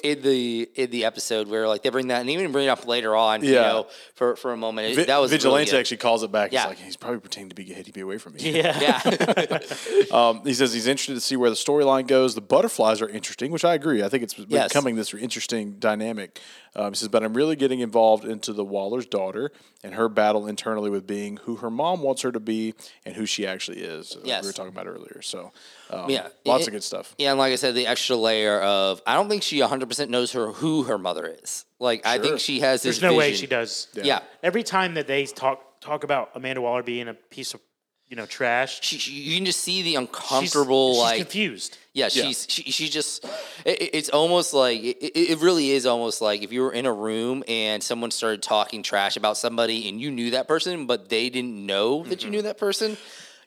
in the in the episode where like they bring that and even bring it up later on. You Yeah. know, for for a moment. It- Vi- that was Vigilante good. actually calls it back. Yeah. He's like, he's probably pretending to be gay to be away from me. Yeah. Yeah. Um, he says he's interested to see where the storyline goes. The butterflies are interesting, which I agree. I think it's Yes. becoming this interesting dynamic. Um, he says, but I'm really getting involved into the Waller's daughter and her battle internally with being who her mom wants her to be and who she actually is. like Yes. we were talking about earlier. So, um, Yeah. lots It- of good stuff. Yeah, and like I said, the extra layer of I don't think she 100% knows her who her mother is. Like I think she has this There's no way she does. Yeah. Every time that they talk talk about Amanda Waller being a piece of you know trash. She, she- you can just see the uncomfortable she's, like confused. Yeah, she's she, she just. It, it- it's almost like it, it it really is almost like if you were in a room and someone started talking trash about somebody and you knew that person, but they didn't know that you knew that person.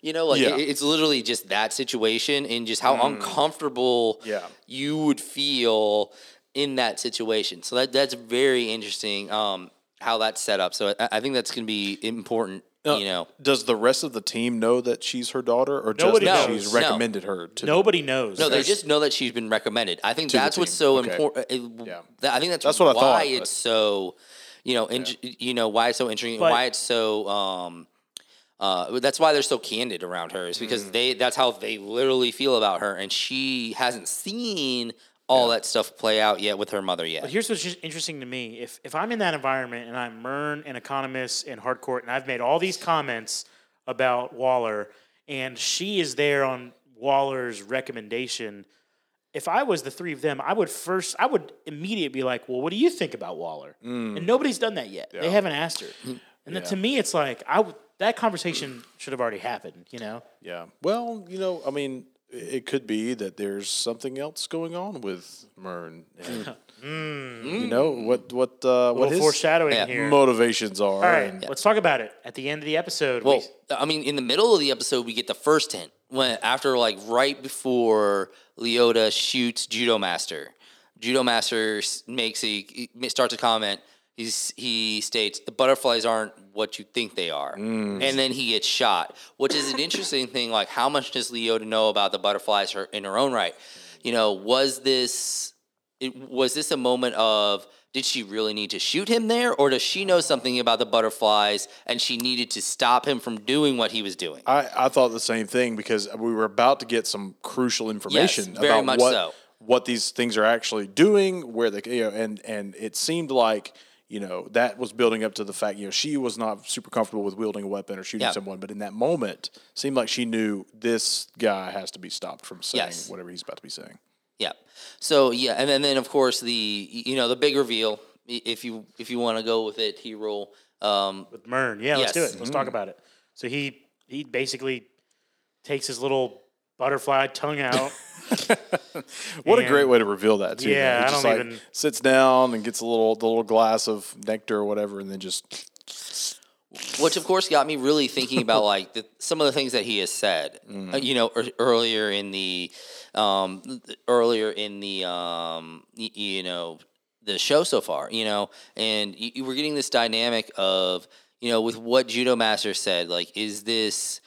You know, like Yeah. it, it's literally just that situation and just how uncomfortable Yeah. you would feel in that situation. So that that's very interesting. Um, how that's set up. So I, I think that's going to be important. You know, Does the rest of the team know that she's her daughter, or just Nobody that knows. she's No. recommended her to? Nobody knows. No, they just know that she's been recommended. I think To the that's what's team. so Okay. important. Yeah. I think that's, That's what I why thought, it's but- so, you know, in, you know why it's so interesting, and But- why it's so. Um, uh, that's why they're so candid around her. Is because Mm. they that's how they literally feel about her, and she hasn't seen all that stuff play out yet with her mother yet. But here's what's just interesting to me: if if I'm in that environment and I'm Murn, an Economos, and Harcourt, and I've made all these comments about Waller, and she is there on Waller's recommendation. If I was the three of them, I would first, I would immediately be like, "Well, what do you think about Waller?" Mm. And nobody's done that yet. They haven't asked her. And then to me, it's like I that conversation should have already happened. You know? Yeah. Well, you know, I mean, it could be that there's something else going on with Murn. And, You know what? What? Uh. What little his foreshadowing Yeah. here. motivations are? all right, and- let's talk about it at the end of the episode. Well, we, I mean, in the middle of the episode, we get the first hint when after like right before Leota shoots Judo Master. Judo Master makes a he starts a comment. He's, he states the butterflies aren't what you think they are, mm. and then he gets shot, which is an interesting thing. Like, how much does Leota know about the butterflies her, in her own right? You know, was this it, was this a moment of did she really need to shoot him there, or does she know something about the butterflies and she needed to stop him from doing what he was doing? I, I thought the same thing because we were about to get some crucial information very about what so. what these things are actually doing, where they you know, and and it seemed like you know that was building up to the fact you know she was not super comfortable with wielding a weapon or shooting Yeah. someone, but in that moment, seemed like she knew this guy has to be stopped from saying Yes. whatever he's about to be saying. Yeah. So yeah, and then, then of course the you know the big reveal if you if you want to go with it, he roll. Um, with Murn. Yeah, let's do it. Let's talk about it. So he he basically takes his little butterfly tongue out. What a great way to reveal that too. Yeah, he I just don't like even- sits down and gets a little the little glass of nectar or whatever, and then just which of course got me really thinking about like the, some of the things that he has said. Uh, you know, ear- earlier in the um, earlier in the um, y- you know the show so far. You know, and y- y- we're getting this dynamic of you know with what Judo Master said. Like, is this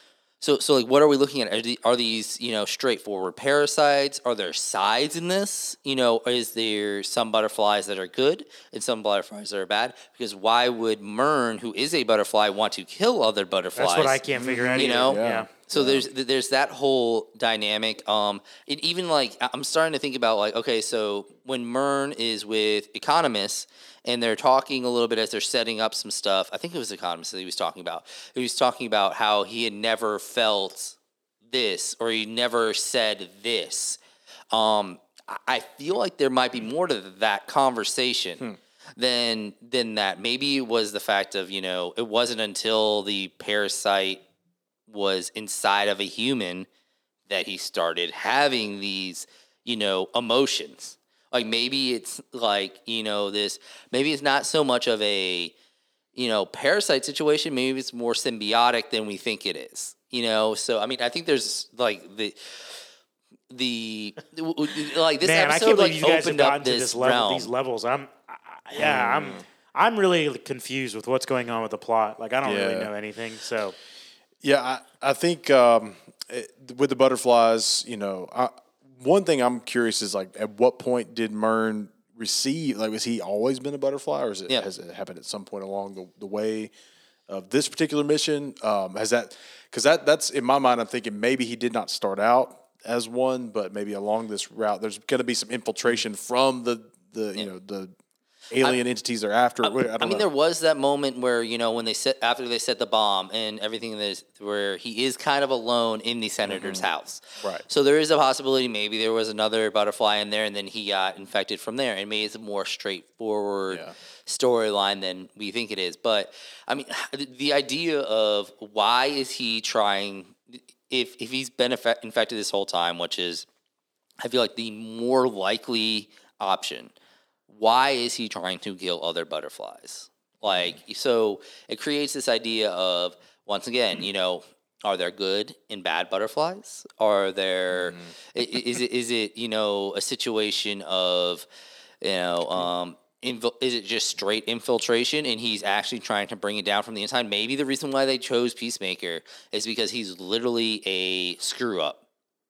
so? So, like, what are we looking at? Are, the, are these you know straightforward parasites? Are there sides in this? You know, is there some butterflies that are good and some butterflies that are bad? Because why would Murn, who is a butterfly, want to kill other butterflies? That's what I can't figure out. You either. know? yeah. So there's there's that whole dynamic. Um, it even like I'm starting to think about like okay, so when Murn is with Economos and they're talking a little bit as they're setting up some stuff. I think it was Economos that he was talking about. He was talking about how he had never felt this or he never said this. Um, I- I feel like there might be more to that conversation than than that. Maybe it was the fact of you know it wasn't until the parasite was inside of a human that he started having these you know emotions. Like maybe it's like you know this. Maybe it's not so much of a you know parasite situation. Maybe it's more symbiotic than we think it is. You know, so I mean, I think there's like the the like this Man, episode can't like you opened gotten up to this, this level, realm. these levels. I'm, I, I- yeah, I'm, mm. I'm really confused with what's going on with the plot. Like, I don't really know anything. So, Yeah, I, I think um, it, with the butterflies, you know, I, one thing I'm curious is like, at what point did Murn receive? Like, was he always been a butterfly, or is it Yeah. has it happened at some point along the, the way of this particular mission? Um, has that because that that's in my mind, I'm thinking maybe he did not start out as one, but maybe along this route, there's going to be some infiltration from the the you know the alien entities they're after. I, don't I mean, there was that moment where you know when they set after they set the bomb and everything is where he is kind of alone in the senator's mm-hmm. house. Right. So there is a possibility maybe there was another butterfly in there and then he got infected from there and maybe it's a more straightforward Yeah. storyline than we think it is. But I mean, the idea of why is he trying if if he's been infec- infected this whole time, which is I feel like the more likely option. Why is he trying to kill other butterflies? Like, so it creates this idea of, once again, you know, are there good and bad butterflies? Are there, i- is it, is it, you know, a situation of, you know, um, infil- is it just straight infiltration and he's actually trying to bring it down from the inside? Maybe the reason why they chose Peacemaker is because he's literally a screw up.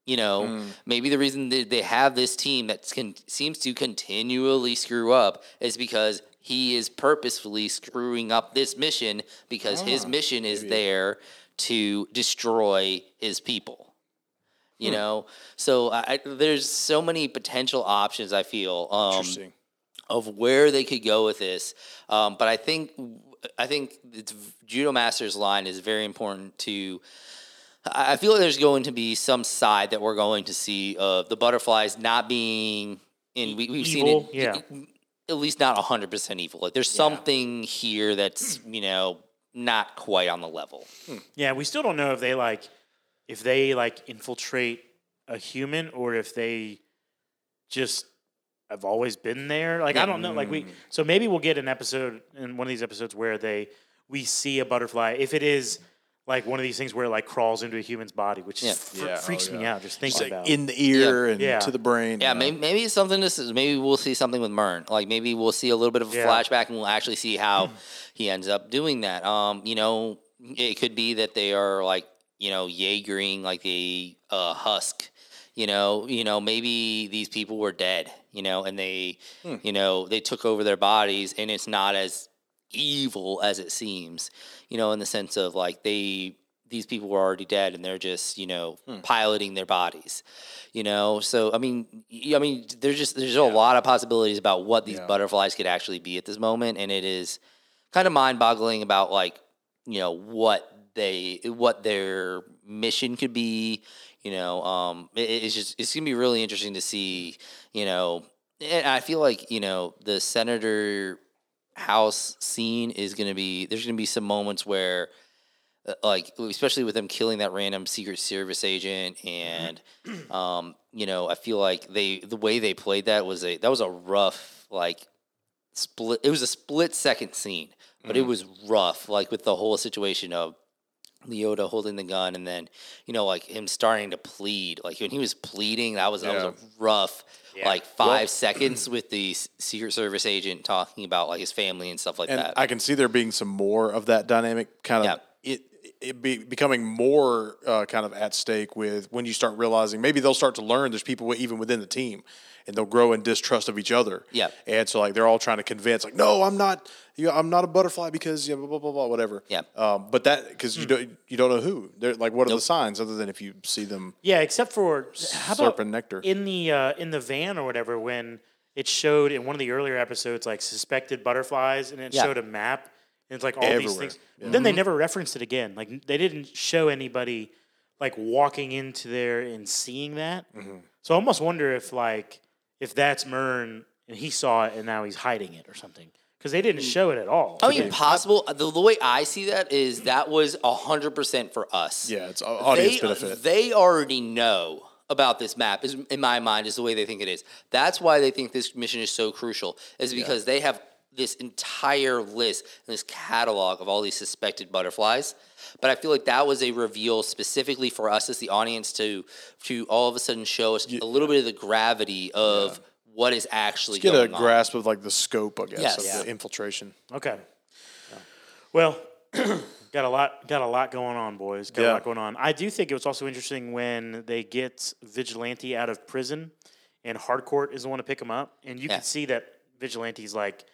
You know, maybe the reason that they have this team that can, seems to continually screw up is because he is purposefully screwing up this mission because his mission is there to destroy his people. You know, so I, there's so many potential options. I feel um, of where they could go with this. Um, but I think I think it's, Judo Masters line is very important to. I I feel like there's going to be some side that we're going to see of the butterflies not being in. We, we've Evil, seen it, yeah. at least not hundred percent evil. Like there's something here that's you know not quite on the level. Hmm. Yeah, we still don't know if they like if they like infiltrate a human or if they just have always been there. Like I don't know. Like we mm. so maybe we'll get an episode in one of these episodes where they we see a butterfly. If it is like one of these things where it like crawls into a human's body, which Yeah. is fr- Yeah, oh, freaks me yeah. out just It's thinking like about. in the ear and Yeah. to the brain. Yeah, maybe, maybe it's something. This is maybe we'll see something with Murn. Like maybe we'll see a little bit of a Yeah. flashback, and we'll actually see how he ends up doing that. Um, you know, it could be that they are like you know Jaegering like a uh, husk. You know, you know, maybe these people were dead. You know, and they, you know, they took over their bodies, and it's not as evil as it seems. You know, in the sense of like they these people were already dead and they're just you know piloting their bodies you know so i mean i mean there's just there's a lot of possibilities about what these Yeah. butterflies could actually be at this moment and it is kind of mind-boggling about like you know what they what their mission could be you know um it, it's just it's gonna be really interesting to see you know and i feel like you know the senator house scene is gonna be there's gonna be some moments where uh, like especially with them killing that random secret service agent and um you know i feel like they the way they played that was a that was a rough like split it was a split second scene but it was rough like with the whole situation of Leota holding the gun and then you know like him starting to plead like when he was pleading that was that was a rough Yeah. like five seconds with the secret service agent talking about like his family and stuff like and that. I can see there being some more of that dynamic kind of it it be becoming more uh, kind of at stake with when you start realizing maybe they'll start to learn there's people even within the team and they'll grow in distrust of each other. Yeah. And so like they're all trying to convince like no I'm not you know, I'm not a butterfly because you know, blah blah blah, blah whatever. Yeah. Um, but that because you don't you don't know who they're like what are the signs other than if you see them Yeah, except for how about slurping nectar. in the uh, in the van or whatever when it showed in one of the earlier episodes like suspected butterflies and it Yeah. showed a map and it's like all these Everywhere. things. Then they mm-hmm. never referenced it again. Like they didn't show anybody like walking into there and seeing that. Mm-hmm. So I almost wonder if like if that's Murn and he saw it and now he's hiding it or something because they didn't mm. show it at all. I mean, possible. Uh, the, the way I see that is that was hundred percent for us. yeah it's au- audience they, benefit. They already know about this map. Is in my mind is the way they think it is. That's why they think this mission is so crucial. Is because they have this entire list and this catalog of all these suspected butterflies. But I feel like that was a reveal specifically for us as the audience to to all of a sudden show us a little bit of the gravity of what is actually Get a on. grasp of like the scope, I guess, Yes. of Yeah. the infiltration. Okay. Well, got a lot got a lot going on, boys. Got a lot going on. I do think it was also interesting when they get Vigilante out of prison and Harcourt is the one to pick him up. And you Yeah. can see that Vigilante's like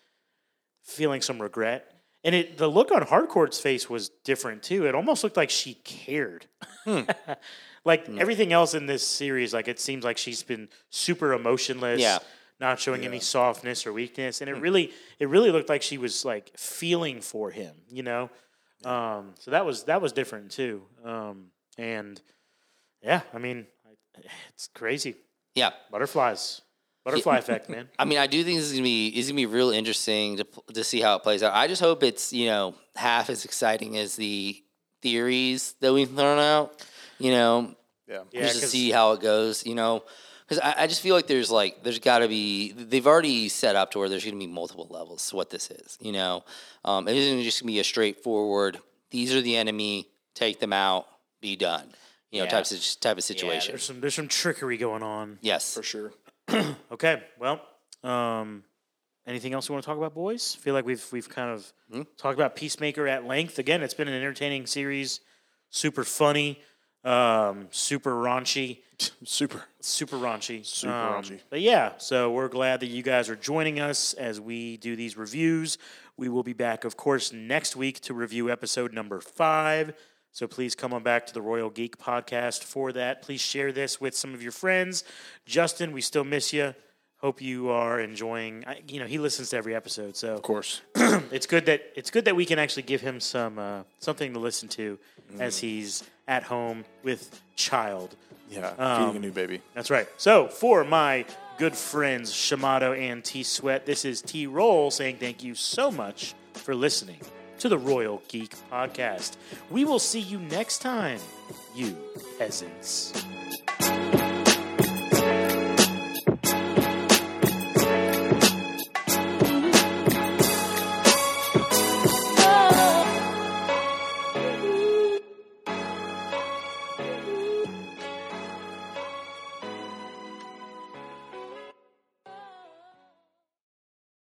feeling some regret. And it the look on Harcourt's face was different too. It almost looked like she cared. like everything else in this series, like it seems like she's been super emotionless. Yeah. not showing any softness or weakness, and it really it really looked like she was like feeling for him, you know. Um, so that was that was different too. Um, and yeah, I mean, it's crazy. Yeah. Butterflies, butterfly effect, man. I mean, I do think this is gonna be is gonna be real interesting to to see how it plays out. I just hope it's you know half as exciting as the theories that we've thrown out. You know, Yeah. Yeah, just to 'cause- see how it goes. You know, because I, I just feel like there's like there's got to be they've already set up to where there's gonna be multiple levels to what this is. You know, um, it isn't just gonna be a straightforward. These are the enemy. Take them out. Be done. You know, Yeah. type of type of Yeah, situation. there's some there's some trickery going on. yes. For sure. Okay, well, um, anything else you want to talk about, boys? feel like we've we've kind of Hmm? talked about Peacemaker at length. Again, it's been an entertaining series, super funny, um, super raunchy, Super. super raunchy, Super Um, raunchy. But yeah, so we're glad that you guys are joining us as we do these reviews. We will be back, of course, next week to review episode number five. So please come on back to the Royal Geek podcast for that. Please share this with some of your friends. Justin, we still miss you. Hope you are enjoying. I- You know, he listens to every episode, so Of course. it's good that it's good that we can actually give him some uh, something to listen to as he's at home with child. Yeah. Um, feeding a new baby. That's right. So for my good friends Shamato and T Sweat, this is T Roll saying thank you so much for listening to the Royal Geek Podcast. We will see you next time, you peasants.